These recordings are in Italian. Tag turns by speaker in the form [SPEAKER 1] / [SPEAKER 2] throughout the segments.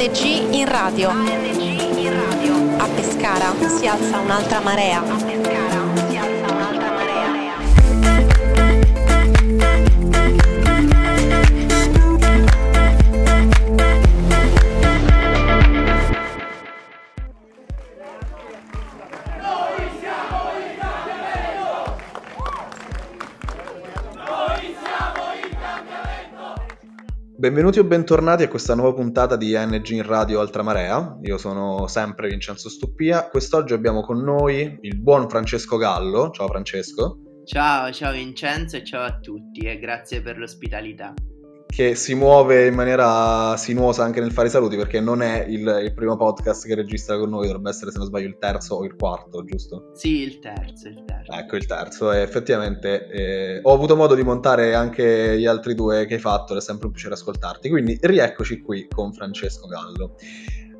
[SPEAKER 1] ANG in radio. ANG in radio. A Pescara si alza un'altra marea.
[SPEAKER 2] Benvenuti o bentornati a questa nuova puntata di ANG in Radio Altramarea. Io sono sempre Vincenzo Stuppia. Quest'oggi abbiamo con noi il buon Francesco Gallo. Ciao Francesco.
[SPEAKER 3] Ciao, ciao Vincenzo e ciao a tutti e grazie per l'ospitalità.
[SPEAKER 2] Che si muove in maniera sinuosa anche nel fare i saluti perché non è il, il primo podcast che registra con noi, dovrebbe essere se non sbaglio il terzo o il quarto, giusto?
[SPEAKER 3] Sì, il terzo, il terzo.
[SPEAKER 2] Ecco il terzo, e effettivamente eh, ho avuto modo di montare anche gli altri due che hai fatto, ed è sempre un piacere ascoltarti, quindi rieccoci qui con Francesco Gallo.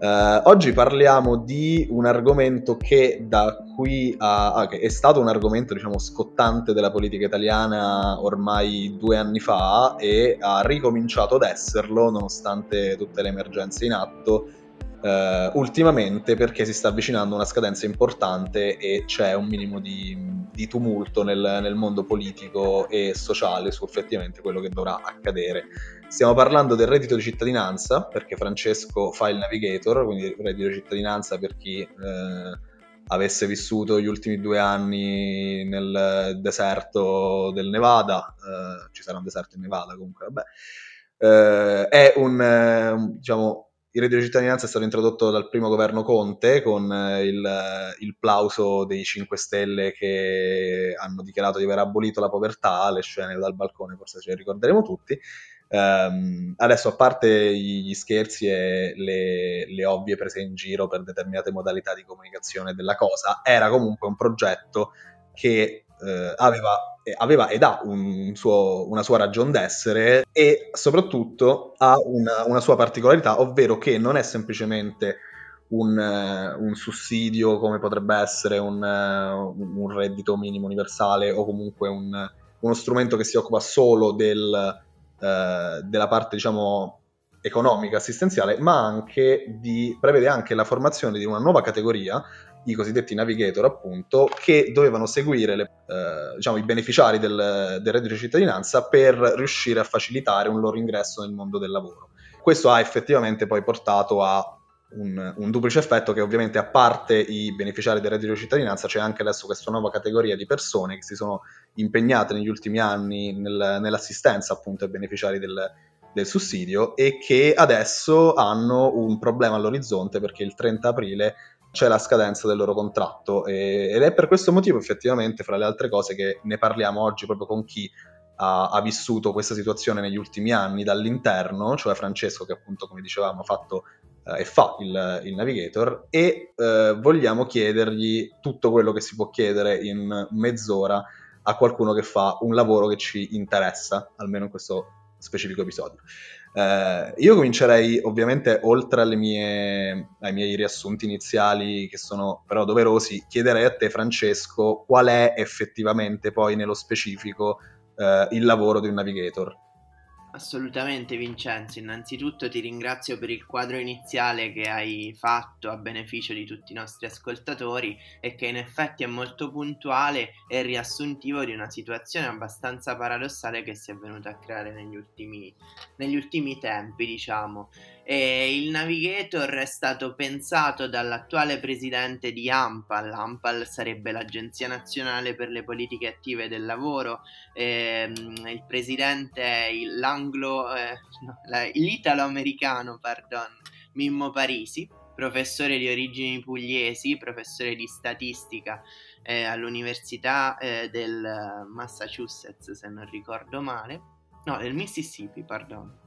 [SPEAKER 2] Eh, oggi parliamo di un argomento che da qui a... ah, è stato un argomento diciamo scottante della politica italiana ormai due anni fa e ha ricominciato ad esserlo nonostante tutte le emergenze in atto eh, ultimamente perché si sta avvicinando una scadenza importante e c'è un minimo di, di tumulto nel, nel mondo politico e sociale su effettivamente quello che dovrà accadere. Stiamo parlando del reddito di cittadinanza, perché Francesco fa il navigator, quindi reddito di cittadinanza per chi eh, avesse vissuto gli ultimi due anni nel deserto del Nevada, eh, ci sarà un deserto in Nevada comunque, vabbè, eh, è un, eh, diciamo, il reddito di cittadinanza è stato introdotto dal primo governo Conte con eh, il, il plauso dei 5 Stelle che hanno dichiarato di aver abolito la povertà, le scene dal balcone forse ce le ricorderemo tutti. Ehm, adesso, a parte gli scherzi e le, le ovvie prese in giro per determinate modalità di comunicazione della cosa, era comunque un progetto che eh, aveva, eh, aveva ed ha un suo- una sua ragion d'essere e soprattutto ha una, una sua particolarità, ovvero che non è semplicemente un, eh, un sussidio come potrebbe essere un, eh, un reddito minimo universale o comunque un- uno strumento che si occupa solo del, eh, della parte, diciamo, economica, assistenziale, ma anche di, prevede anche la formazione di una nuova categoria, i cosiddetti navigator, appunto, che dovevano seguire le- eh, diciamo, i beneficiari del, del reddito di cittadinanza per riuscire a facilitare un loro ingresso nel mondo del lavoro. Questo ha effettivamente poi portato a un, un duplice effetto che ovviamente a parte i beneficiari del reddito di cittadinanza c'è anche adesso questa nuova categoria di persone che si sono impegnate negli ultimi anni nel- nell'assistenza appunto ai beneficiari del, del sussidio e che adesso hanno un problema all'orizzonte perché il 30 aprile c'è la scadenza del loro contratto e- ed è per questo motivo effettivamente fra le altre cose che ne parliamo oggi proprio con chi ha, ha vissuto questa situazione negli ultimi anni dall'interno, cioè Francesco che appunto come dicevamo ha fatto e fa il, il navigator e eh, vogliamo chiedergli tutto quello che si può chiedere in mezz'ora a qualcuno che fa un lavoro che ci interessa, almeno in questo specifico episodio. Eh, io comincerei ovviamente oltre mie, ai miei riassunti iniziali che sono però doverosi, chiederei a te Francesco qual è effettivamente poi nello specifico eh, il lavoro di un navigator.
[SPEAKER 3] Assolutamente Vincenzo, innanzitutto ti ringrazio per il quadro iniziale che hai fatto a beneficio di tutti i nostri ascoltatori e che in effetti è molto puntuale e riassuntivo di una situazione abbastanza paradossale che si è venuta a creare negli ultimi, negli ultimi tempi, diciamo. E il Navigator è stato pensato dall'attuale presidente di AMPAL, AMPAL sarebbe l'Agenzia Nazionale per le Politiche Attive del Lavoro, ehm, il presidente è l'anglo, eh, l'italo-americano, pardon, Mimmo Parisi, professore di origini pugliesi, professore di statistica eh, all'Università eh, del Massachusetts, se non ricordo male, no, del Mississippi, pardon.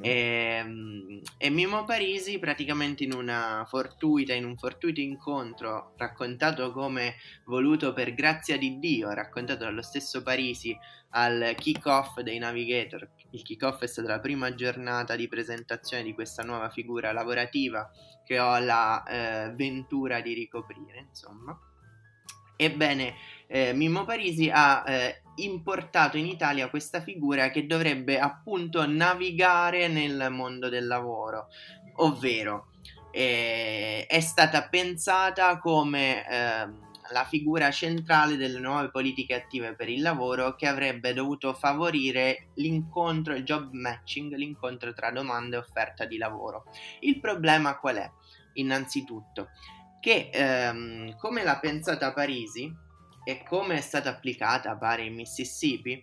[SPEAKER 3] E, e Mimo Parisi praticamente in una fortuita, in un fortuito incontro raccontato come voluto per grazia di Dio, raccontato dallo stesso Parisi al kick-off dei Navigator. Il kick-off è stata la prima giornata di presentazione di questa nuova figura lavorativa che ho la eh, ventura di ricoprire, insomma. Ebbene, eh, Mimmo Parisi ha eh, importato in Italia questa figura che dovrebbe appunto navigare nel mondo del lavoro. ovvero eh, è stata pensata come eh, la figura centrale delle nuove politiche attive per il lavoro che avrebbe dovuto favorire l'incontro, il job matching, l'incontro tra domanda e offerta di lavoro. Il problema qual è? Innanzitutto che ehm, come l'ha pensata Parisi e come è stata applicata pare in Mississippi,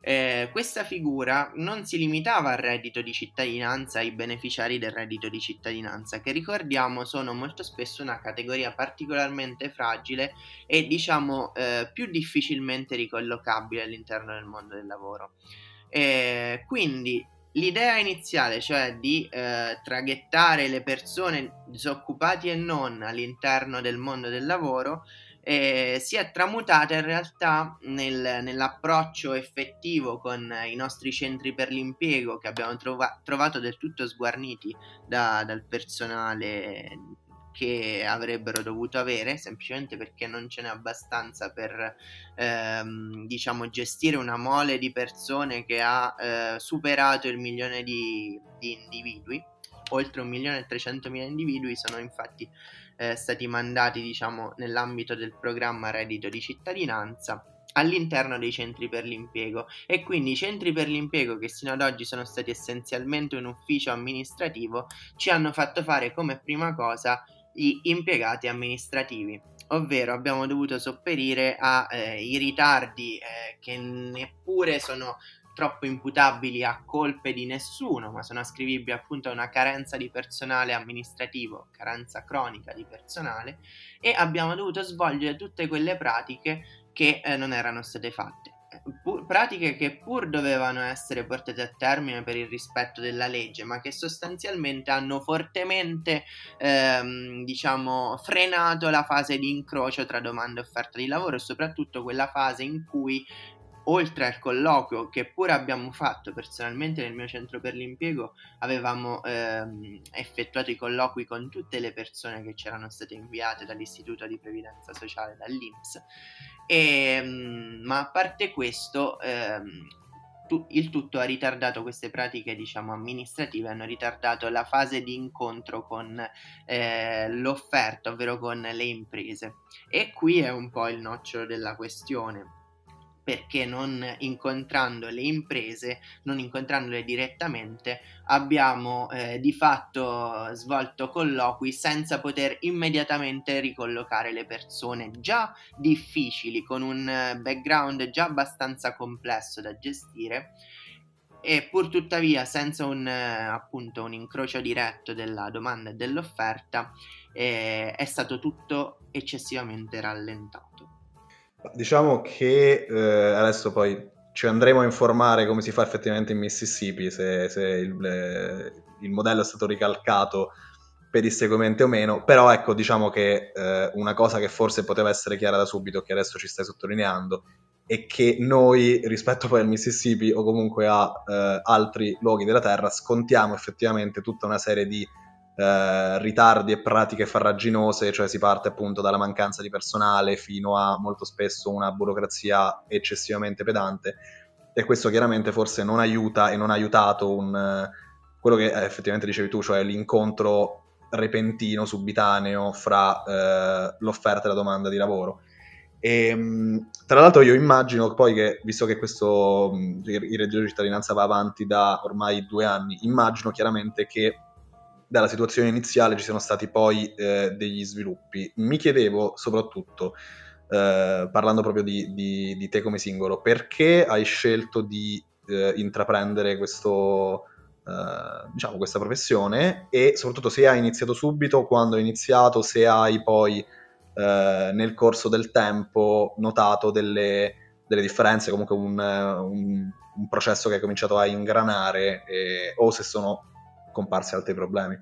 [SPEAKER 3] eh, questa figura non si limitava al reddito di cittadinanza, ai beneficiari del reddito di cittadinanza, che ricordiamo sono molto spesso una categoria particolarmente fragile e diciamo eh, più difficilmente ricollocabile all'interno del mondo del lavoro. Eh, quindi l'idea iniziale, cioè di eh, traghettare le persone disoccupati e non all'interno del mondo del lavoro, eh, si è tramutata in realtà nel, nell'approccio effettivo con i nostri centri per l'impiego che abbiamo trova- trovato del tutto sguarniti da, dal personale che avrebbero dovuto avere semplicemente perché non ce n'è abbastanza per ehm, diciamo gestire una mole di persone che ha eh, superato il milione di, di individui. Oltre un milione e trecentomila individui sono infatti eh, stati mandati diciamo nell'ambito del programma reddito di cittadinanza all'interno dei centri per l'impiego. E quindi i centri per l'impiego che sino ad oggi sono stati essenzialmente un ufficio amministrativo ci hanno fatto fare come prima cosa gli impiegati amministrativi ovvero abbiamo dovuto sopperire ai eh, ritardi eh, che neppure sono troppo imputabili a colpe di nessuno, ma sono ascrivibili appunto a una carenza di personale amministrativo, carenza cronica di personale, e abbiamo dovuto svolgere tutte quelle pratiche che eh, non erano state fatte. Pur, pratiche che pur dovevano essere portate a termine per il rispetto della legge, ma che sostanzialmente hanno fortemente, ehm, diciamo, frenato la fase di incrocio tra domanda e offerta di lavoro e soprattutto quella fase in cui oltre al colloquio che pure abbiamo fatto personalmente nel mio centro per l'impiego, avevamo ehm, effettuato i colloqui con tutte le persone che ci erano state inviate dall'Istituto di Previdenza Sociale, dall'INPS. E, ehm, ma a parte questo, ehm, il tutto ha ritardato queste pratiche, diciamo, amministrative, hanno ritardato la fase di incontro con eh, l'offerta, ovvero con le imprese. E qui è un po' il nocciolo della questione perché non incontrando le imprese, non incontrandole direttamente, abbiamo eh, di fatto svolto colloqui senza poter immediatamente ricollocare le persone già difficili, con un background già abbastanza complesso da gestire e pur tuttavia senza un, appunto, un incrocio diretto della domanda e dell'offerta eh, è stato tutto eccessivamente rallentato.
[SPEAKER 2] Diciamo che eh, adesso poi ci andremo a informare come si fa effettivamente in Mississippi, se, se il, eh, il, modello è stato ricalcato pedissequamente o meno, però ecco diciamo che eh, una cosa che forse poteva essere chiara da subito, che adesso ci stai sottolineando, è che noi rispetto poi al Mississippi o comunque a eh, altri luoghi della Terra scontiamo effettivamente tutta una serie di eh, ritardi e pratiche farraginose, cioè si parte appunto dalla mancanza di personale fino a molto spesso una burocrazia eccessivamente pedante e questo chiaramente forse non aiuta e non ha aiutato un, quello che eh, effettivamente dicevi tu, cioè l'incontro repentino, subitaneo fra eh, l'offerta e la domanda di lavoro. E, ehm, tra l'altro io immagino poi che, visto che questo il reddito di cittadinanza va avanti da ormai due anni, immagino chiaramente che dalla situazione iniziale ci sono stati poi eh, degli sviluppi. Mi chiedevo soprattutto, eh, parlando proprio di, di, di, te come singolo, perché hai scelto di eh, intraprendere questo, eh, diciamo, questa professione e soprattutto se hai iniziato subito, quando hai iniziato, se hai poi eh, nel corso del tempo notato delle, delle differenze, comunque un, un, un, processo che hai cominciato a ingranare e, o se sono scomparsi altri problemi.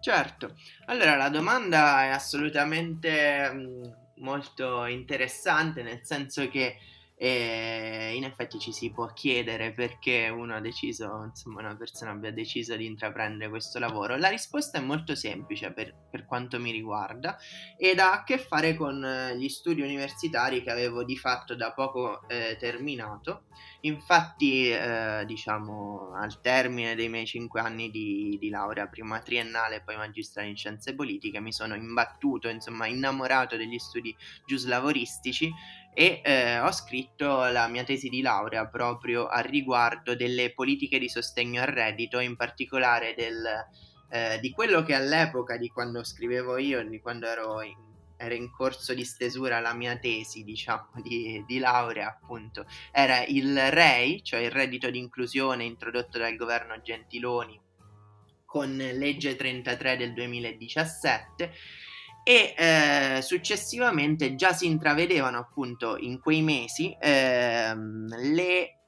[SPEAKER 3] Certo, allora la domanda è assolutamente mh, molto interessante nel senso che e in effetti ci si può chiedere perché uno ha deciso, insomma una persona abbia deciso di intraprendere questo lavoro. La risposta è molto semplice per, per quanto mi riguarda ed ha a che fare con eh, gli studi universitari che avevo di fatto da poco eh, terminato. Infatti, eh, diciamo, al termine dei miei cinque anni di, di laurea, prima triennale e poi magistrale in scienze politiche, mi sono imbattuto, insomma, innamorato degli studi giuslavoristici e eh, ho scritto la mia tesi di laurea proprio a riguardo delle politiche di sostegno al reddito, in particolare del, eh, di quello che all'epoca di quando scrivevo io, di quando ero in, ero in corso di stesura la mia tesi, diciamo, di, di laurea, appunto, era il REI, cioè il reddito di inclusione introdotto dal governo Gentiloni con legge 33 del 2017 e eh, successivamente già si intravedevano appunto in quei mesi ehm, le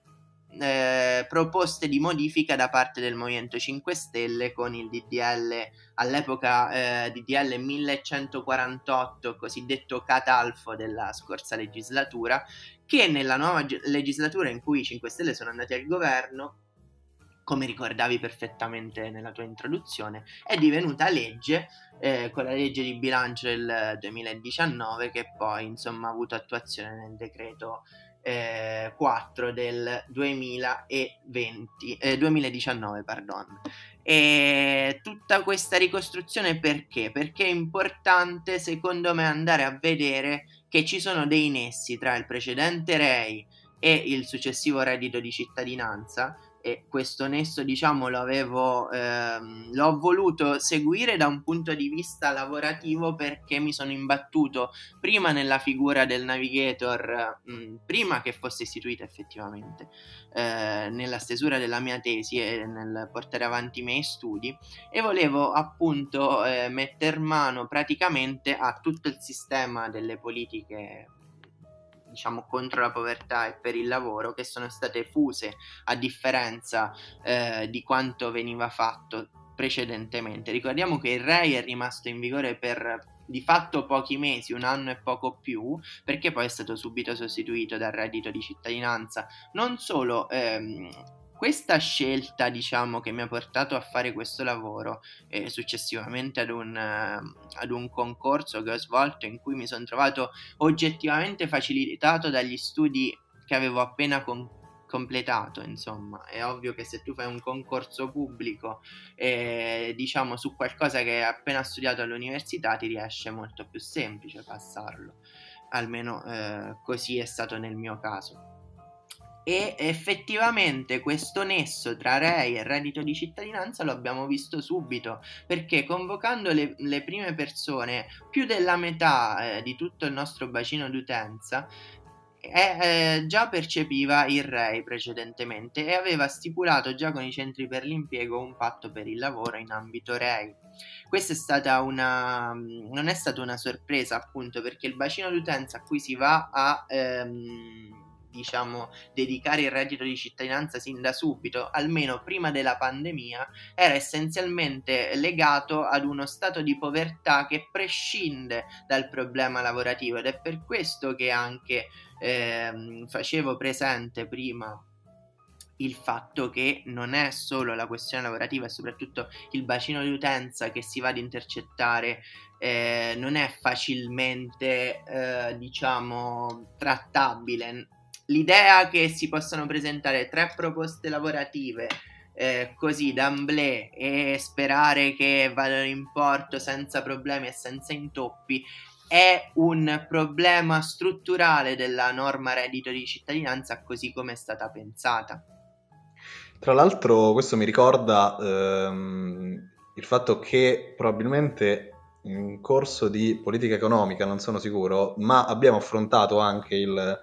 [SPEAKER 3] eh, proposte di modifica da parte del Movimento 5 Stelle con il DDL all'epoca eh, DDL 1148 cosiddetto Catalfo della scorsa legislatura che nella nuova legislatura in cui i 5 Stelle sono andati al governo come ricordavi perfettamente nella tua introduzione, è divenuta legge eh, con la legge di bilancio del 2019 che poi insomma ha avuto attuazione nel decreto eh, 4 del 2020, eh, 2019. Pardon. E tutta questa ricostruzione perché? Perché è importante secondo me andare a vedere che ci sono dei nessi tra il precedente REI e il successivo reddito di cittadinanza e questo nesso diciamo lo avevo ehm, l'ho voluto seguire da un punto di vista lavorativo perché mi sono imbattuto prima nella figura del navigator mh, mm, prima che fosse istituita effettivamente eh, nella stesura della mia tesi e nel portare avanti i miei studi e volevo appunto eh, metter mano praticamente a tutto il sistema delle politiche diciamo contro la povertà e per il lavoro che sono state fuse a differenza eh, di quanto veniva fatto precedentemente. Ricordiamo che il REI è rimasto in vigore per di fatto pochi mesi, un anno e poco più, perché poi è stato subito sostituito dal reddito di cittadinanza. Non solo ehm, questa scelta, diciamo, che mi ha portato a fare questo lavoro e successivamente ad un, uh, ad un concorso che ho svolto in cui mi sono trovato oggettivamente facilitato dagli studi che avevo appena con- completato, insomma, è ovvio che se tu fai un concorso pubblico, eh, diciamo, su qualcosa che hai appena studiato all'università, ti riesce molto più semplice passarlo, almeno eh, così è stato nel mio caso e effettivamente questo nesso tra REI e reddito di cittadinanza lo abbiamo visto subito perché convocando le, le prime persone più della metà eh, di tutto il nostro bacino d'utenza eh, eh, già percepiva il REI precedentemente e aveva stipulato già con i centri per l'impiego un patto per il lavoro in ambito REI. Questa è stata una non è stata una sorpresa appunto perché il bacino d'utenza a cui si va a ehm, diciamo, dedicare il reddito di cittadinanza sin da subito, almeno prima della pandemia, era essenzialmente legato ad uno stato di povertà che prescinde dal problema lavorativo ed è per questo che anche eh, facevo presente prima il fatto che non è solo la questione lavorativa e soprattutto il bacino di utenza che si va ad intercettare eh, non è facilmente eh, diciamo trattabile l'idea che si possano presentare tre proposte lavorative eh, così d'amblè e sperare che vadano in porto senza problemi e senza intoppi è un problema strutturale della norma reddito di cittadinanza così come è stata pensata.
[SPEAKER 2] Tra l'altro questo mi ricorda ehm, il fatto che probabilmente in corso di politica economica, non sono sicuro, ma abbiamo affrontato anche il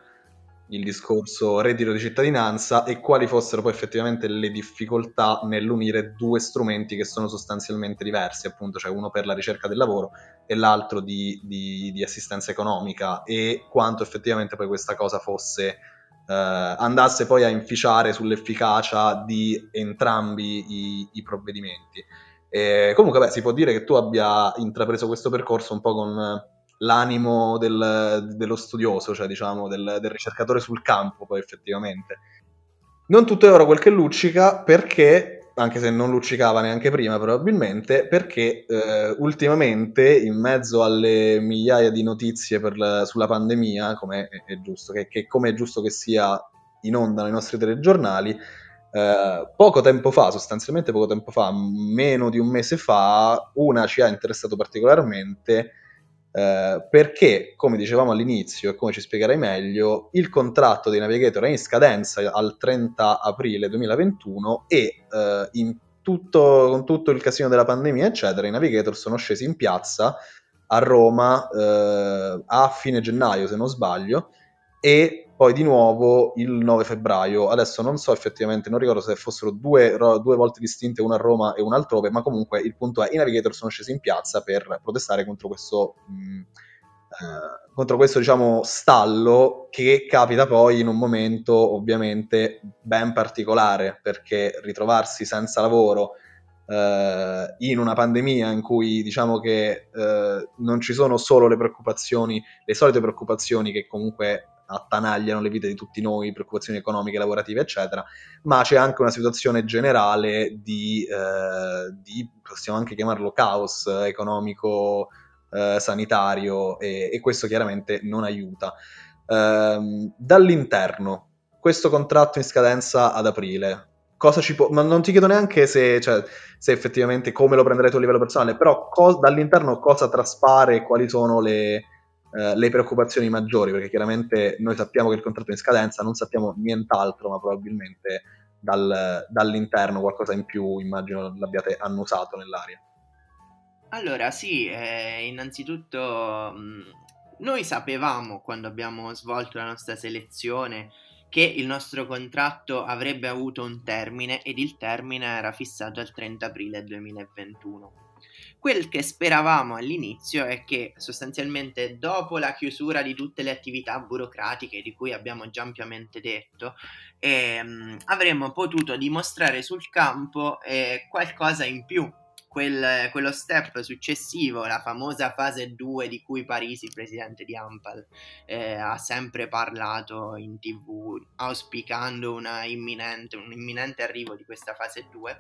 [SPEAKER 2] il discorso reddito di cittadinanza e quali fossero poi effettivamente le difficoltà nell'unire due strumenti che sono sostanzialmente diversi, appunto, cioè uno per la ricerca del lavoro e l'altro di, di, di assistenza economica e quanto effettivamente poi questa cosa fosse eh, andasse poi a inficiare sull'efficacia di entrambi i, i provvedimenti. E comunque, beh, si può dire che tu abbia intrapreso questo percorso un po' con l'animo del, dello studioso, cioè diciamo del, del ricercatore sul campo poi effettivamente. Non tutto è oro quel che luccica perché anche se non luccicava neanche prima probabilmente, perché eh, ultimamente in mezzo alle migliaia di notizie la, sulla pandemia, come è, giusto, che, che come è giusto che sia in onda nei nostri telegiornali, eh, poco tempo fa, sostanzialmente poco tempo fa, meno di un mese fa, una ci ha interessato particolarmente eh, perché, come dicevamo all'inizio e come ci spiegherai meglio, il contratto dei Navigator è in scadenza al 30 aprile 2021 e eh, tutto, con tutto il casino della pandemia, eccetera, i Navigator sono scesi in piazza a Roma eh, a fine gennaio, se non sbaglio, e poi di nuovo il 9 febbraio. Adesso non so effettivamente, non ricordo se fossero due, due volte distinte, una a Roma e una altrove, ma comunque il punto è i Navigator sono scesi in piazza per protestare contro questo... Mh, eh, contro questo diciamo stallo che capita poi in un momento ovviamente ben particolare perché ritrovarsi senza lavoro eh, in una pandemia in cui diciamo che eh, non ci sono solo le preoccupazioni, le solite preoccupazioni che comunque attanagliano le vite di tutti noi, preoccupazioni economiche, lavorative, eccetera, ma c'è anche una situazione generale di, eh, di possiamo anche chiamarlo caos economico, eh, sanitario e, e, questo chiaramente non aiuta. Eh, dall'interno, questo contratto in scadenza ad aprile, cosa ci può... Ma non ti chiedo neanche se, cioè, se effettivamente come lo prenderai tu a livello personale, però co- dall'interno cosa traspare, quali sono le eh, le preoccupazioni maggiori, perché chiaramente noi sappiamo che il contratto è in scadenza, non sappiamo nient'altro, ma probabilmente dal, dall'interno qualcosa in più immagino l'abbiate annusato nell'aria.
[SPEAKER 3] Allora sì, eh, innanzitutto mh, noi sapevamo quando abbiamo svolto la nostra selezione che il nostro contratto avrebbe avuto un termine ed il termine era fissato al 30 aprile 2021. Quel che speravamo all'inizio è che sostanzialmente dopo la chiusura di tutte le attività burocratiche di cui abbiamo già ampiamente detto, ehm, avremmo potuto dimostrare sul campo eh, qualcosa in più. Quel, quello step successivo, la famosa fase 2 di cui Parisi, presidente di Ampal, eh, ha sempre parlato in tv, auspicando un imminente arrivo di questa fase 2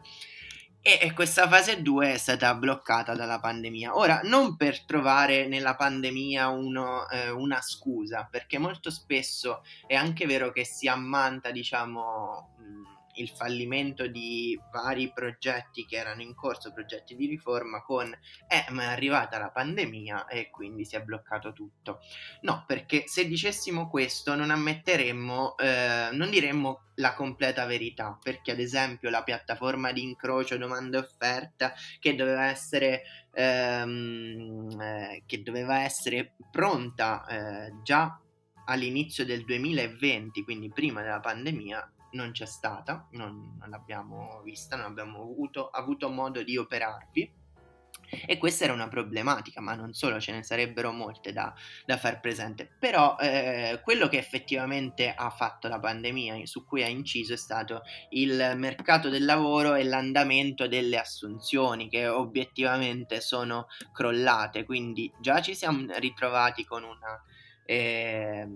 [SPEAKER 3] e questa fase 2 è stata bloccata dalla pandemia. Ora, non per trovare nella pandemia uno, eh, una scusa, perché molto spesso è anche vero che si ammanta, diciamo, mh, il fallimento di vari progetti che erano in corso, progetti di riforma, con eh, ma è arrivata la pandemia e quindi si è bloccato tutto. No, perché se dicessimo questo non ammetteremmo, eh, non diremmo la completa verità, perché ad esempio la piattaforma di incrocio domanda e offerta che doveva essere, ehm, eh, che doveva essere pronta eh, già all'inizio del 2020, quindi prima della pandemia, non c'è stata, non, non l'abbiamo vista, non abbiamo avuto, avuto modo di operarvi. E questa era una problematica, ma non solo, ce ne sarebbero molte da, da far presente. Però eh, quello che effettivamente ha fatto la pandemia, su cui ha inciso, è stato il mercato del lavoro e l'andamento delle assunzioni, che obiettivamente sono crollate. Quindi già ci siamo ritrovati con una eh,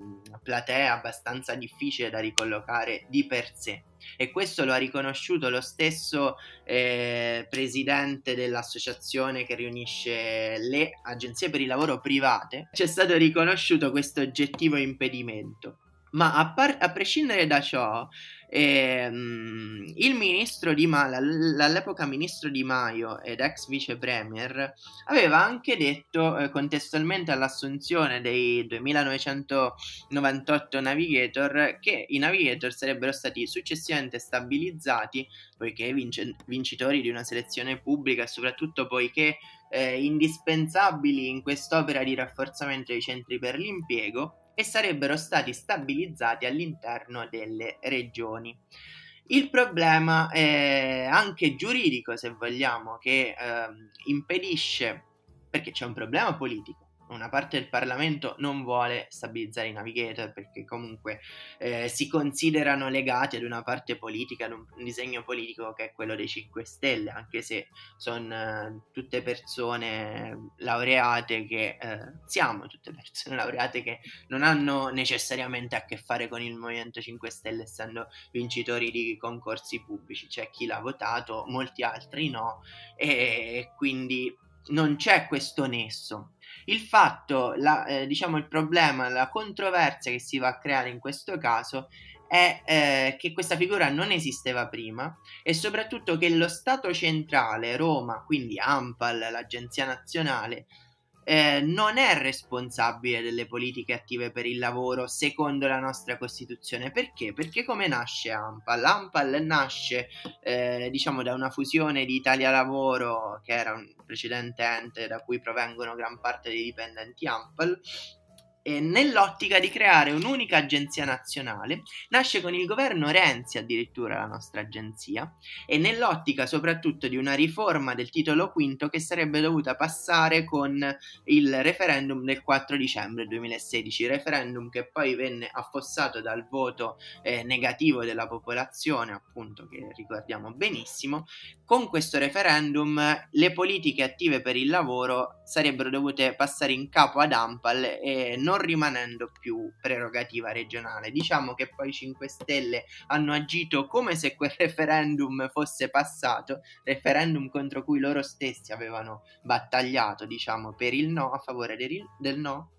[SPEAKER 3] platea abbastanza difficile da ricollocare di per sé. E questo lo ha riconosciuto lo stesso eh, presidente dell'associazione che riunisce le agenzie per il lavoro private. C'è stato riconosciuto questo oggettivo impedimento ma a, par- a prescindere da ciò e, um, il ministro Di Maio, all'epoca ministro Di Maio ed ex vice premier, aveva anche detto eh, contestualmente all'assunzione dei 2998 navigator che i navigator sarebbero stati successivamente stabilizzati poiché vinc- vincitori di una selezione pubblica e soprattutto poiché eh, indispensabili in quest'opera di rafforzamento dei centri per l'impiego e sarebbero stati stabilizzati all'interno delle regioni. Il problema è anche giuridico, se vogliamo, che eh, impedisce, perché c'è un problema politico, una parte del Parlamento non vuole stabilizzare i navigator perché comunque eh, si considerano legati ad una parte politica, ad un, disegno politico che è quello dei 5 Stelle, anche se sono eh, tutte persone laureate che eh, siamo tutte persone laureate che non hanno necessariamente a che fare con il Movimento 5 Stelle essendo vincitori di concorsi pubblici, c'è chi l'ha votato, molti altri no e quindi non c'è questo nesso. Il fatto, la, eh, diciamo il problema, la controversia che si va a creare in questo caso è eh, che questa figura non esisteva prima e soprattutto che lo Stato centrale, Roma, quindi AMPAL, l'Agenzia Nazionale, eh, non è responsabile delle politiche attive per il lavoro secondo la nostra Costituzione. Perché? Perché come nasce AMPAL? L'AMPAL nasce eh, diciamo da una fusione di Italia Lavoro, che era un precedente ente da cui provengono gran parte dei dipendenti AMPAL, nell'ottica di creare un'unica agenzia nazionale, nasce con il governo Renzi addirittura la nostra agenzia, e nell'ottica soprattutto di una riforma del titolo quinto che sarebbe dovuta passare con il referendum del 4 dicembre 2016, referendum che poi venne affossato dal voto eh, negativo della popolazione, appunto che ricordiamo benissimo. Con questo referendum le politiche attive per il lavoro sarebbero dovute passare in capo ad Ampal e non non rimanendo più prerogativa regionale. Diciamo che poi i 5 Stelle hanno agito come se quel referendum fosse passato, referendum contro cui loro stessi avevano battagliato, diciamo, per il no, a favore del no,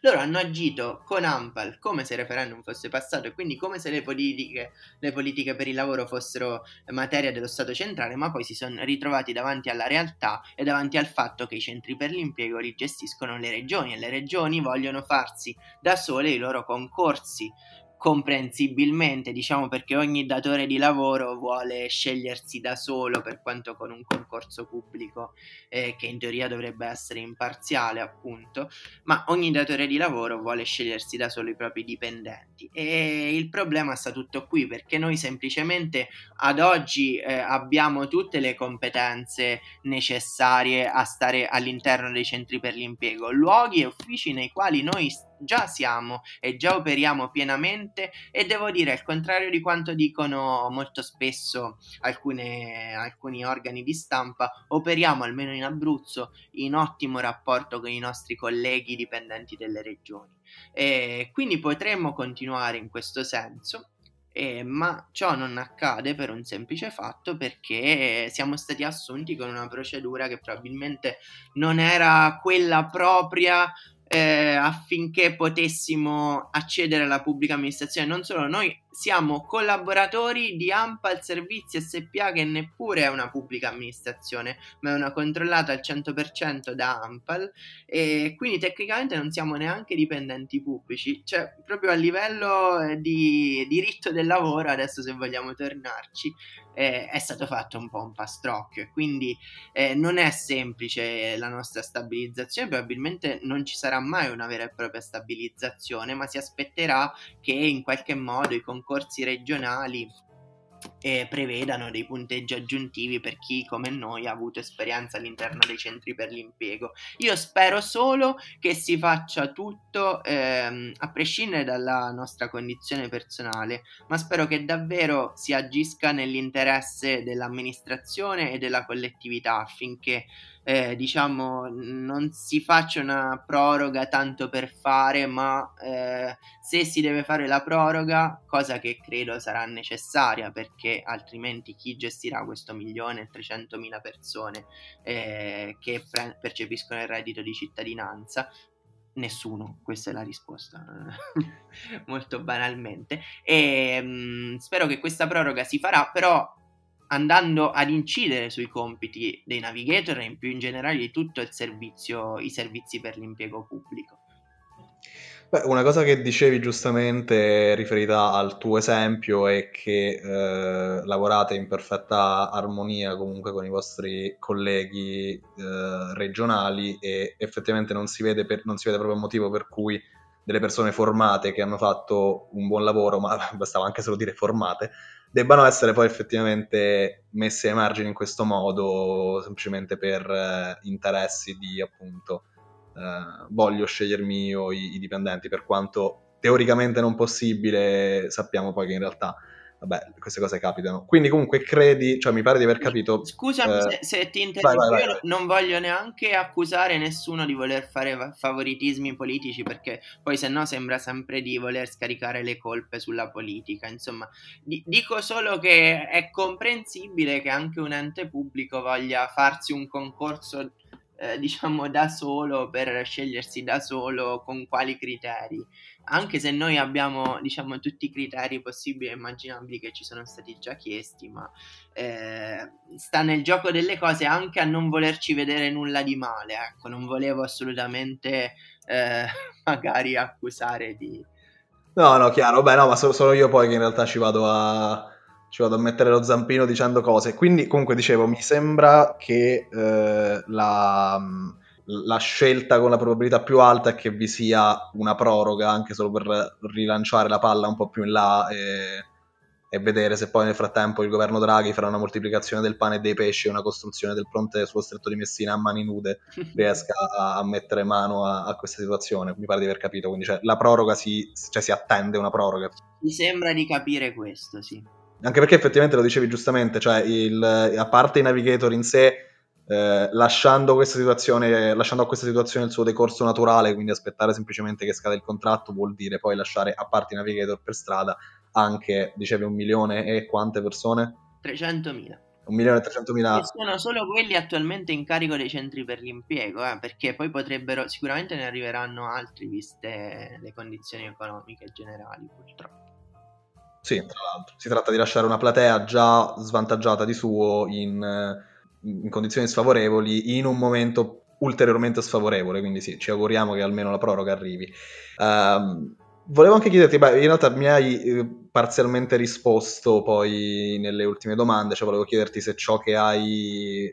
[SPEAKER 3] loro hanno agito con Ampal come se il referendum fosse passato e quindi come se le politiche, le politiche per il lavoro fossero materia dello Stato centrale, ma poi si sono ritrovati davanti alla realtà e davanti al fatto che i centri per l'impiego li gestiscono le regioni e le regioni vogliono farsi da sole i loro concorsi comprensibilmente, diciamo perché ogni datore di lavoro vuole scegliersi da solo per quanto con un concorso pubblico eh, che in teoria dovrebbe essere imparziale appunto, ma ogni datore di lavoro vuole scegliersi da solo i propri dipendenti. E il problema sta tutto qui perché noi semplicemente ad oggi eh, abbiamo tutte le competenze necessarie a stare all'interno dei centri per l'impiego, luoghi e uffici nei quali noi già siamo e già operiamo pienamente e devo dire al contrario di quanto dicono molto spesso alcune, alcuni organi di stampa, operiamo almeno in Abruzzo in ottimo rapporto con i nostri colleghi dipendenti delle regioni. E quindi potremmo continuare in questo senso eh, ma ciò non accade per un semplice fatto perché siamo stati assunti con una procedura che probabilmente non era quella propria eh, affinché potessimo accedere alla pubblica amministrazione. Non solo, noi siamo collaboratori di Ampal Servizi SPA che neppure è una pubblica amministrazione, ma è una controllata al 100% da Ampal e quindi tecnicamente non siamo neanche dipendenti pubblici, cioè proprio a livello eh, di diritto del lavoro, adesso se vogliamo tornarci, eh, è stato fatto un po' un pastrocchio e quindi eh, non è semplice la nostra stabilizzazione, probabilmente non ci sarà mai una vera e propria stabilizzazione, ma si aspetterà che in qualche modo i concorsi regionali eh, prevedano dei punteggi aggiuntivi per chi come noi ha avuto esperienza all'interno dei centri per l'impiego. Io spero solo che si faccia tutto ehm, a prescindere dalla nostra condizione personale, ma spero che davvero si agisca nell'interesse dell'amministrazione e della collettività affinché eh, diciamo non si faccia una proroga tanto per fare, ma eh, se si deve fare la proroga, cosa che credo sarà necessaria perché altrimenti chi gestirà questo milione e trecentomila persone eh, che pre- percepiscono il reddito di cittadinanza? Nessuno, questa è la risposta, molto banalmente. E mh, mm, spero che questa proroga si farà, però andando ad incidere sui compiti dei navigator e in più in generale di tutto il servizio, i servizi per l'impiego pubblico.
[SPEAKER 2] Beh, una cosa che dicevi giustamente riferita al tuo esempio è che eh, lavorate in perfetta armonia comunque con i vostri colleghi eh, regionali e effettivamente non si, vede per, non si vede proprio un motivo per cui delle persone formate che hanno fatto un buon lavoro, ma bastava anche solo dire formate, debbano essere poi effettivamente messe ai margini in questo modo semplicemente per eh, interessi di appunto eh, voglio scegliermi io i, i dipendenti, per quanto teoricamente non possibile, sappiamo poi che in realtà vabbè, queste cose capitano. Quindi comunque credi, cioè mi pare di aver capito...
[SPEAKER 3] Scusami eh... se, se, ti interrompo, io non voglio neanche accusare nessuno di voler fare favoritismi politici perché poi se no sembra sempre di voler scaricare le colpe sulla politica. Insomma, di- dico solo che è comprensibile che anche un ente pubblico voglia farsi un concorso eh, diciamo da solo per scegliersi da solo con quali criteri anche se noi abbiamo diciamo tutti i criteri possibili e immaginabili che ci sono stati già chiesti ma eh, sta nel gioco delle cose anche a non volerci vedere nulla di male ecco non volevo assolutamente eh, magari accusare di
[SPEAKER 2] no no chiaro beh no ma solo, solo io poi che in realtà ci vado a ci vado a mettere lo zampino dicendo cose. Quindi, comunque, dicevo, mi sembra che eh, la, la, scelta con la probabilità più alta è che vi sia una proroga anche solo per rilanciare la palla un po' più in là e, e vedere se poi nel frattempo il governo Draghi farà una moltiplicazione del pane e dei pesci e una costruzione del fronte sullo stretto di Messina a mani nude riesca a, a mettere mano a, a, questa situazione. Mi pare di aver capito. Quindi, cioè, la proroga si, cioè, si attende una proroga.
[SPEAKER 3] Mi sembra di capire questo, sì.
[SPEAKER 2] Anche perché effettivamente lo dicevi giustamente, cioè il, a parte i navigator in sé, eh, lasciando, questa situazione, lasciando a questa situazione il suo decorso naturale, quindi aspettare semplicemente che scade il contratto, vuol dire poi lasciare a parte i navigator per strada anche, dicevi, un milione e quante persone?
[SPEAKER 3] 300.000.
[SPEAKER 2] Un milione e 300.000.
[SPEAKER 3] E sono solo quelli attualmente in carico dei centri per l'impiego, eh, perché poi potrebbero, sicuramente ne arriveranno altri viste le condizioni economiche generali, purtroppo.
[SPEAKER 2] Sì, tra l'altro. Si tratta di lasciare una platea già svantaggiata di suo in, in condizioni sfavorevoli in un momento ulteriormente sfavorevole, quindi sì, ci auguriamo che almeno la proroga arrivi. Um, volevo anche chiederti, beh, in realtà mi hai eh, parzialmente risposto poi nelle ultime domande, cioè volevo chiederti se ciò che hai eh,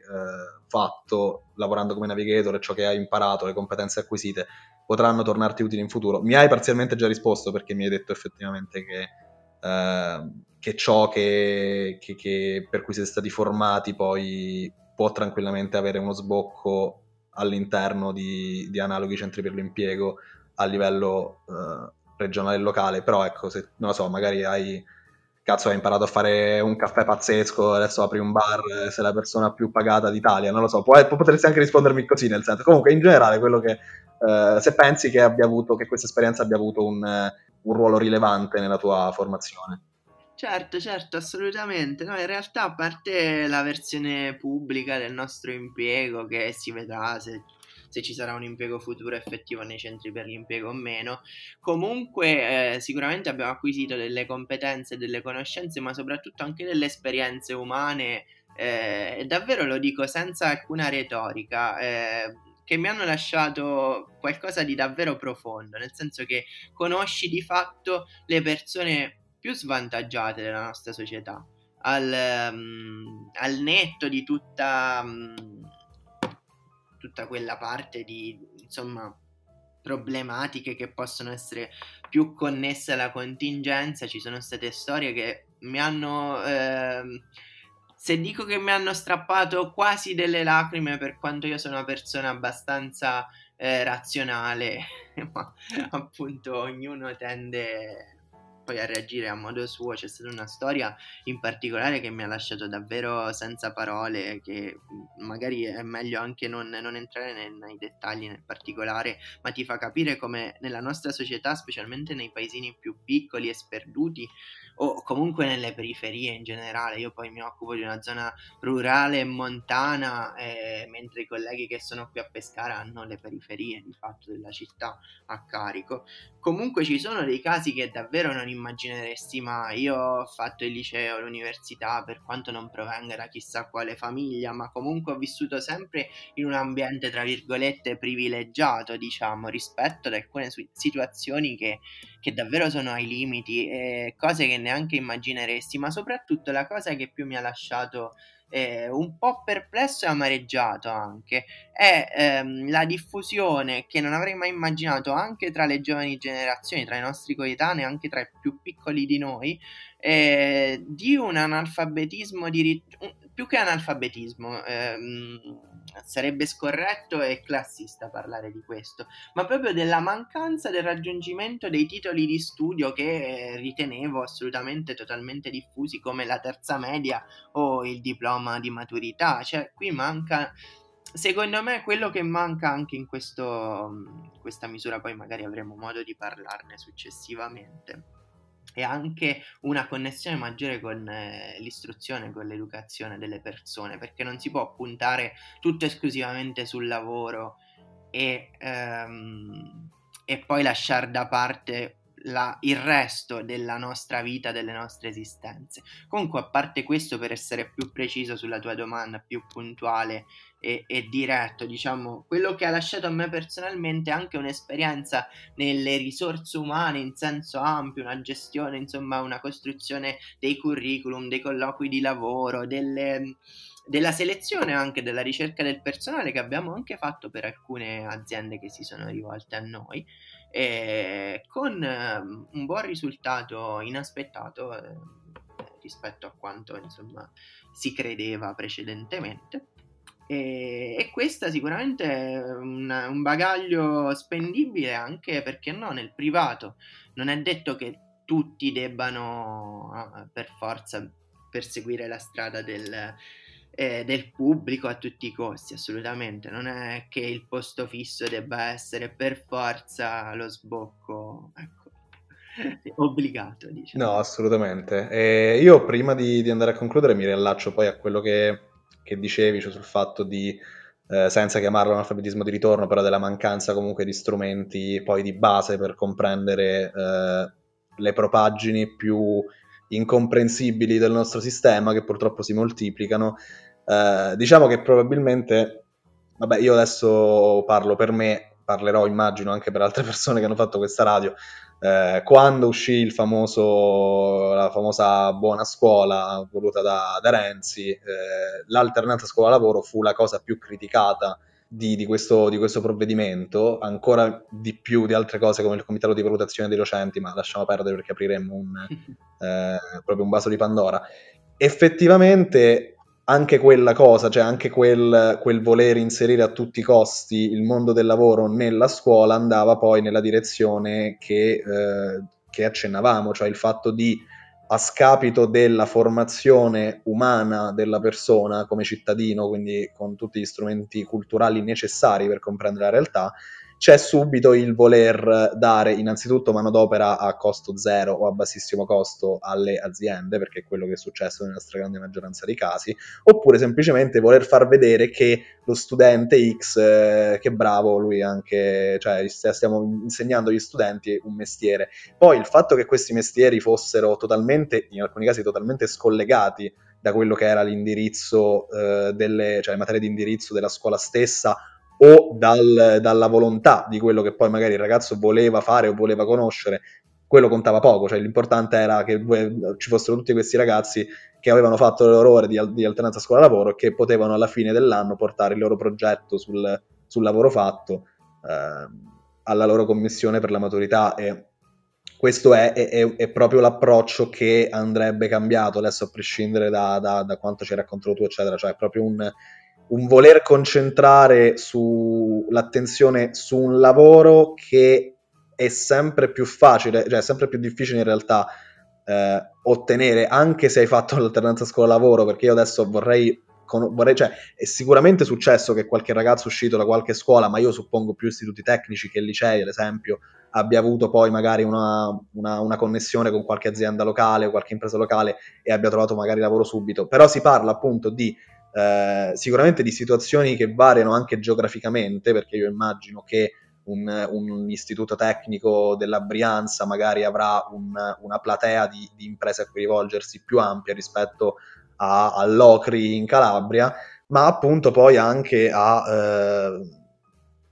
[SPEAKER 2] fatto lavorando come navigator e ciò che hai imparato, le competenze acquisite, potranno tornarti utili in futuro. Mi hai parzialmente già risposto perché mi hai detto effettivamente che Ehm, che ciò che, che, che, per cui siete stati formati poi può tranquillamente avere uno sbocco all'interno di, di analoghi centri per l'impiego a livello uh, regionale e locale, però ecco, se non lo so, magari hai cazzo hai imparato a fare un caffè pazzesco, adesso apri un bar, sei la persona più pagata d'Italia, non lo so, può, potresti anche rispondermi così nel senso, comunque in generale quello che, uh, se pensi che abbia avuto, che questa esperienza abbia avuto un, un ruolo rilevante nella tua formazione.
[SPEAKER 3] Certo, certo, assolutamente. No, in realtà, a parte la versione pubblica del nostro impiego, che si vedrà se, se ci sarà un impiego futuro effettivo nei centri per l'impiego o meno, comunque eh, sicuramente abbiamo acquisito delle competenze, delle conoscenze, ma soprattutto anche delle esperienze umane. Eh, davvero lo dico senza alcuna retorica. Eh, che mi hanno lasciato qualcosa di davvero profondo, nel senso che conosci di fatto le persone più svantaggiate della nostra società, al, um, al netto di tutta, um, tutta quella parte di, insomma, problematiche che possono essere più connesse alla contingenza, ci sono state storie che mi hanno... Eh, se dico che mi hanno strappato quasi delle lacrime per quanto io sono una persona abbastanza eh, razionale, ma appunto ognuno tende poi a reagire a modo suo. C'è stata una storia in particolare che mi ha lasciato davvero senza parole, che magari è meglio anche non, non entrare nei, nei, dettagli nel particolare, ma ti fa capire come nella nostra società, specialmente nei paesini più piccoli e sperduti, o comunque nelle periferie in generale. Io poi mi occupo di una zona rurale e montana, eh, mentre i colleghi che sono qui a Pescara hanno le periferie di fatto della città a carico. Comunque ci sono dei casi che davvero non immagineresti mai. Io ho fatto il liceo, l'università, per quanto non provenga da chissà quale famiglia, ma comunque ho vissuto sempre in un ambiente, tra virgolette, privilegiato, diciamo, rispetto ad alcune situazioni che che davvero sono ai limiti, eh, cose che neanche immagineresti, ma soprattutto la cosa che più mi ha lasciato eh, un po' perplesso e amareggiato anche è ehm, la diffusione che non avrei mai immaginato anche tra le giovani generazioni, tra i nostri coetanei, anche tra i più piccoli di noi, eh, di un analfabetismo di rit- più che analfabetismo, ehm, sarebbe scorretto e classista parlare di questo, ma proprio della mancanza del raggiungimento dei titoli di studio che ritenevo assolutamente totalmente diffusi come la terza media o il diploma di maturità, cioè qui manca secondo me quello che manca anche in questo, questa misura, poi magari avremo modo di parlarne successivamente, è anche una connessione maggiore con eh, l'istruzione, con l'educazione delle persone, perché non si può puntare tutto esclusivamente sul lavoro e, ehm, e poi lasciare da parte la, il resto della nostra vita, delle nostre esistenze. Comunque, a parte questo, per essere più preciso sulla tua domanda, più puntuale e, e, diretto, diciamo, quello che ha lasciato a me personalmente è anche un'esperienza nelle risorse umane in senso ampio, una gestione, insomma, una costruzione dei curriculum, dei colloqui di lavoro, delle della selezione anche della ricerca del personale che abbiamo anche fatto per alcune aziende che si sono rivolte a noi e con ehm, un buon risultato inaspettato eh, rispetto a quanto insomma si credeva precedentemente. E, e questa sicuramente è un, un bagaglio spendibile anche perché no nel privato. Non è detto che tutti debbano ah, per forza perseguire la strada del, eh, del pubblico a tutti i costi, assolutamente. Non è che il posto fisso debba essere per forza lo sbocco, ecco, obbligato, diciamo.
[SPEAKER 2] No, assolutamente. E io prima di, di, andare a concludere mi riallaccio poi a quello che, che dicevi, cioè sul fatto di, eh, senza chiamarlo analfabetismo di ritorno, però della mancanza comunque di strumenti poi di base per comprendere eh, le propaggini più incomprensibili del nostro sistema che purtroppo si moltiplicano eh, diciamo che probabilmente, vabbè, io adesso parlo per me, parlerò immagino anche per altre persone che hanno fatto questa radio. Eh, quando uscì il famoso, la famosa buona scuola voluta da, da Renzi, eh, l'alternanza scuola-lavoro fu la cosa più criticata di, di, questo, di, questo, provvedimento, ancora di più di altre cose come il comitato di valutazione dei docenti, ma lasciamo perdere perché apriremmo un, eh, proprio un vaso di Pandora. Effettivamente anche quella cosa, cioè anche quel, quel, voler inserire a tutti i costi il mondo del lavoro nella scuola andava poi nella direzione che, eh, che accennavamo, cioè il fatto di, a scapito della formazione umana della persona come cittadino, quindi con tutti gli strumenti culturali necessari per comprendere la realtà, c'è subito il voler dare innanzitutto manodopera a costo zero o a bassissimo costo alle aziende, perché è quello che è successo nella stragrande maggioranza dei casi, oppure semplicemente voler far vedere che lo studente X, eh, che bravo lui anche, cioè stiamo insegnando agli studenti un mestiere. Poi il fatto che questi mestieri fossero totalmente, in alcuni casi totalmente scollegati da quello che era l'indirizzo eh, delle, cioè le materie di indirizzo della scuola stessa o dal, dalla volontà di quello che poi magari il ragazzo voleva fare o voleva conoscere, quello contava poco, cioè l'importante era che ci fossero tutti questi ragazzi che avevano fatto le loro ore di, di alternanza scuola-lavoro e che potevano alla fine dell'anno portare il loro progetto sul, sul lavoro fatto eh, alla loro commissione per la maturità e questo è, è, è, proprio l'approccio che andrebbe cambiato adesso a prescindere da, da, da quanto ci hai raccontato tu eccetera, cioè è proprio un, un voler concentrare l'attenzione su un lavoro che è sempre più facile, cioè sempre più difficile in realtà eh, ottenere, anche se hai fatto l'alternanza scuola-lavoro, perché io adesso vorrei, con, vorrei, cioè è sicuramente successo che qualche ragazzo uscito da qualche scuola, ma io suppongo più istituti tecnici che licei, ad esempio, abbia avuto poi magari una, una, una, connessione con qualche azienda locale o qualche impresa locale e abbia trovato magari lavoro subito, però si parla appunto di eh, sicuramente di situazioni che variano anche geograficamente, perché io immagino che un, un istituto tecnico della Brianza magari avrà un, una platea di, di, imprese a cui rivolgersi più ampia rispetto a, all'Ocri in Calabria, ma appunto poi anche a... Eh,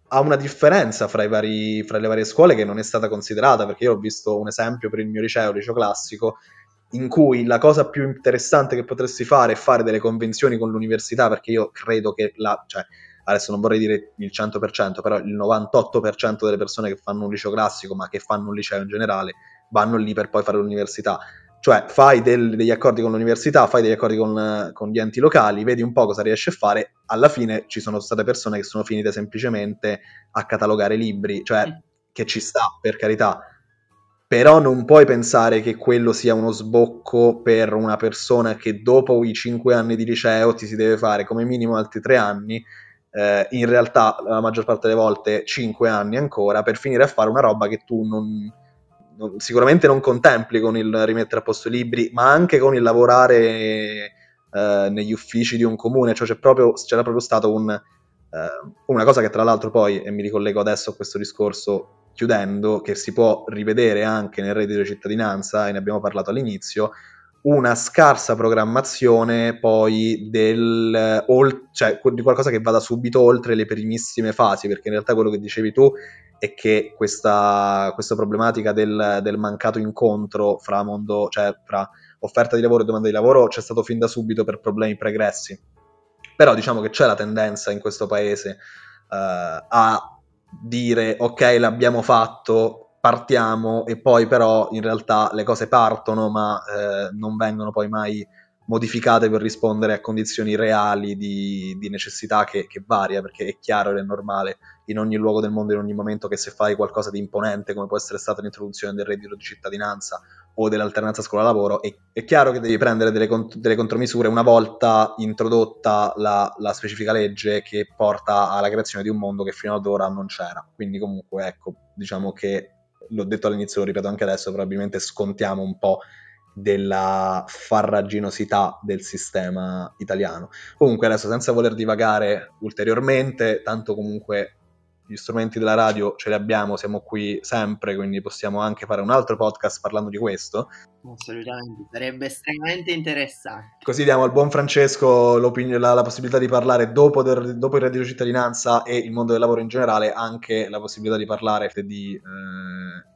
[SPEAKER 2] ha una differenza fra, vari, fra, le varie scuole che non è stata considerata, perché io ho visto un esempio per il mio liceo, liceo classico, in cui la cosa più interessante che potresti fare è fare delle convenzioni con l'università, perché io credo che la, cioè, adesso non vorrei dire il 100%, però il 98% delle persone che fanno un liceo classico, ma che fanno un liceo in generale, vanno lì per poi fare l'università. Cioè fai del, degli accordi con l'università, fai degli accordi con, con, gli enti locali, vedi un po' cosa riesci a fare, alla fine ci sono state persone che sono finite semplicemente a catalogare libri, cioè che ci sta per carità, però non puoi pensare che quello sia uno sbocco per una persona che dopo i cinque anni di liceo ti si deve fare come minimo altri tre anni, eh, in realtà la maggior parte delle volte cinque anni ancora, per finire a fare una roba che tu non, non, sicuramente non contempli con il rimettere a posto i libri, ma anche con il lavorare eh, negli uffici di un comune, cioè c'è proprio, c'era proprio stato un, eh, una cosa che tra l'altro poi, e mi ricollego adesso a questo discorso, chiudendo, che si può rivedere anche nel reddito di cittadinanza, e ne abbiamo parlato all'inizio, una scarsa programmazione poi del, cioè, di qualcosa che vada subito oltre le primissime fasi, perché in realtà quello che dicevi tu è che questa, questa problematica del, del, mancato incontro fra, mondo, cioè, fra offerta di lavoro e domanda di lavoro c'è stato fin da subito per problemi pregressi. Però diciamo che c'è la tendenza in questo paese uh, a dire ok l'abbiamo fatto, partiamo e poi però in realtà le cose partono ma eh, non vengono poi mai modificate per rispondere a condizioni reali di, di necessità che, che, varia, perché è chiaro ed è normale in ogni luogo del mondo, in ogni momento, che se fai qualcosa di imponente, come può essere stata l'introduzione del reddito di cittadinanza o dell'alternanza scuola-lavoro, è, è chiaro che devi prendere delle, cont- delle contromisure una volta introdotta la, la, specifica legge che porta alla creazione di un mondo che fino ad ora non c'era. Quindi comunque, ecco, diciamo che, l'ho detto all'inizio, lo ripeto anche adesso, probabilmente scontiamo un po' della farraginosità del sistema italiano. Comunque adesso senza voler divagare ulteriormente, tanto comunque gli strumenti della radio ce li abbiamo, siamo qui sempre, quindi possiamo anche fare un altro podcast parlando di questo.
[SPEAKER 3] Assolutamente, sarebbe estremamente interessante.
[SPEAKER 2] Così diamo al buon Francesco la, la, possibilità di parlare dopo, del, dopo, il reddito di cittadinanza e il mondo del lavoro in generale, anche la possibilità di parlare di eh,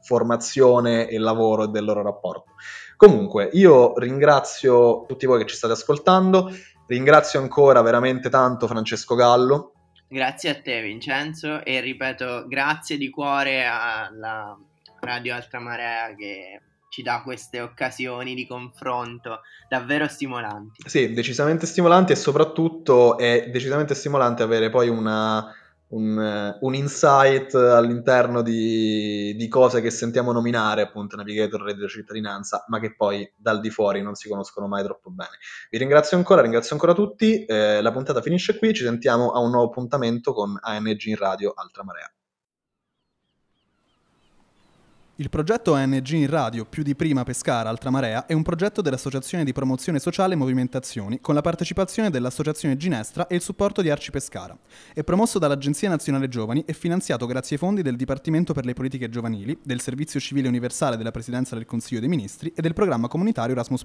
[SPEAKER 2] formazione e lavoro e del loro rapporto. Comunque, io ringrazio tutti voi che ci state ascoltando, ringrazio ancora veramente tanto Francesco Gallo
[SPEAKER 3] Grazie a te Vincenzo e ripeto grazie di cuore alla Radio Altra Marea che ci dà queste occasioni di confronto davvero stimolanti.
[SPEAKER 2] Sì, decisamente stimolanti e soprattutto è decisamente stimolante avere poi una, un, eh, un, insight all'interno di, di, cose che sentiamo nominare, appunto Navigator, reddito cittadinanza, ma che poi dal di fuori non si conoscono mai troppo bene. Vi ringrazio ancora, ringrazio ancora tutti, eh, la puntata finisce qui, ci sentiamo a un nuovo appuntamento con ANG in radio Altra Marea.
[SPEAKER 4] Il progetto ONG in radio Più di prima Pescara Altra Marea è un progetto dell'Associazione di Promozione Sociale Movimentazioni con la partecipazione dell'Associazione Ginestra e il supporto di Arci Pescara. È promosso dall'Agenzia Nazionale Giovani e finanziato grazie ai fondi del Dipartimento per le Politiche Giovanili, del Servizio Civile Universale della Presidenza del Consiglio dei Ministri e del programma comunitario Erasmus+.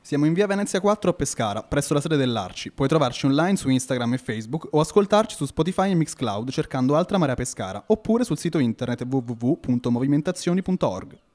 [SPEAKER 4] Siamo in via Venezia 4 a Pescara, presso la sede dell'Arci. Puoi trovarci online su Instagram e Facebook o ascoltarci su Spotify e Mixcloud cercando Altra Marea Pescara oppure sul sito internet www.ecoagro.org.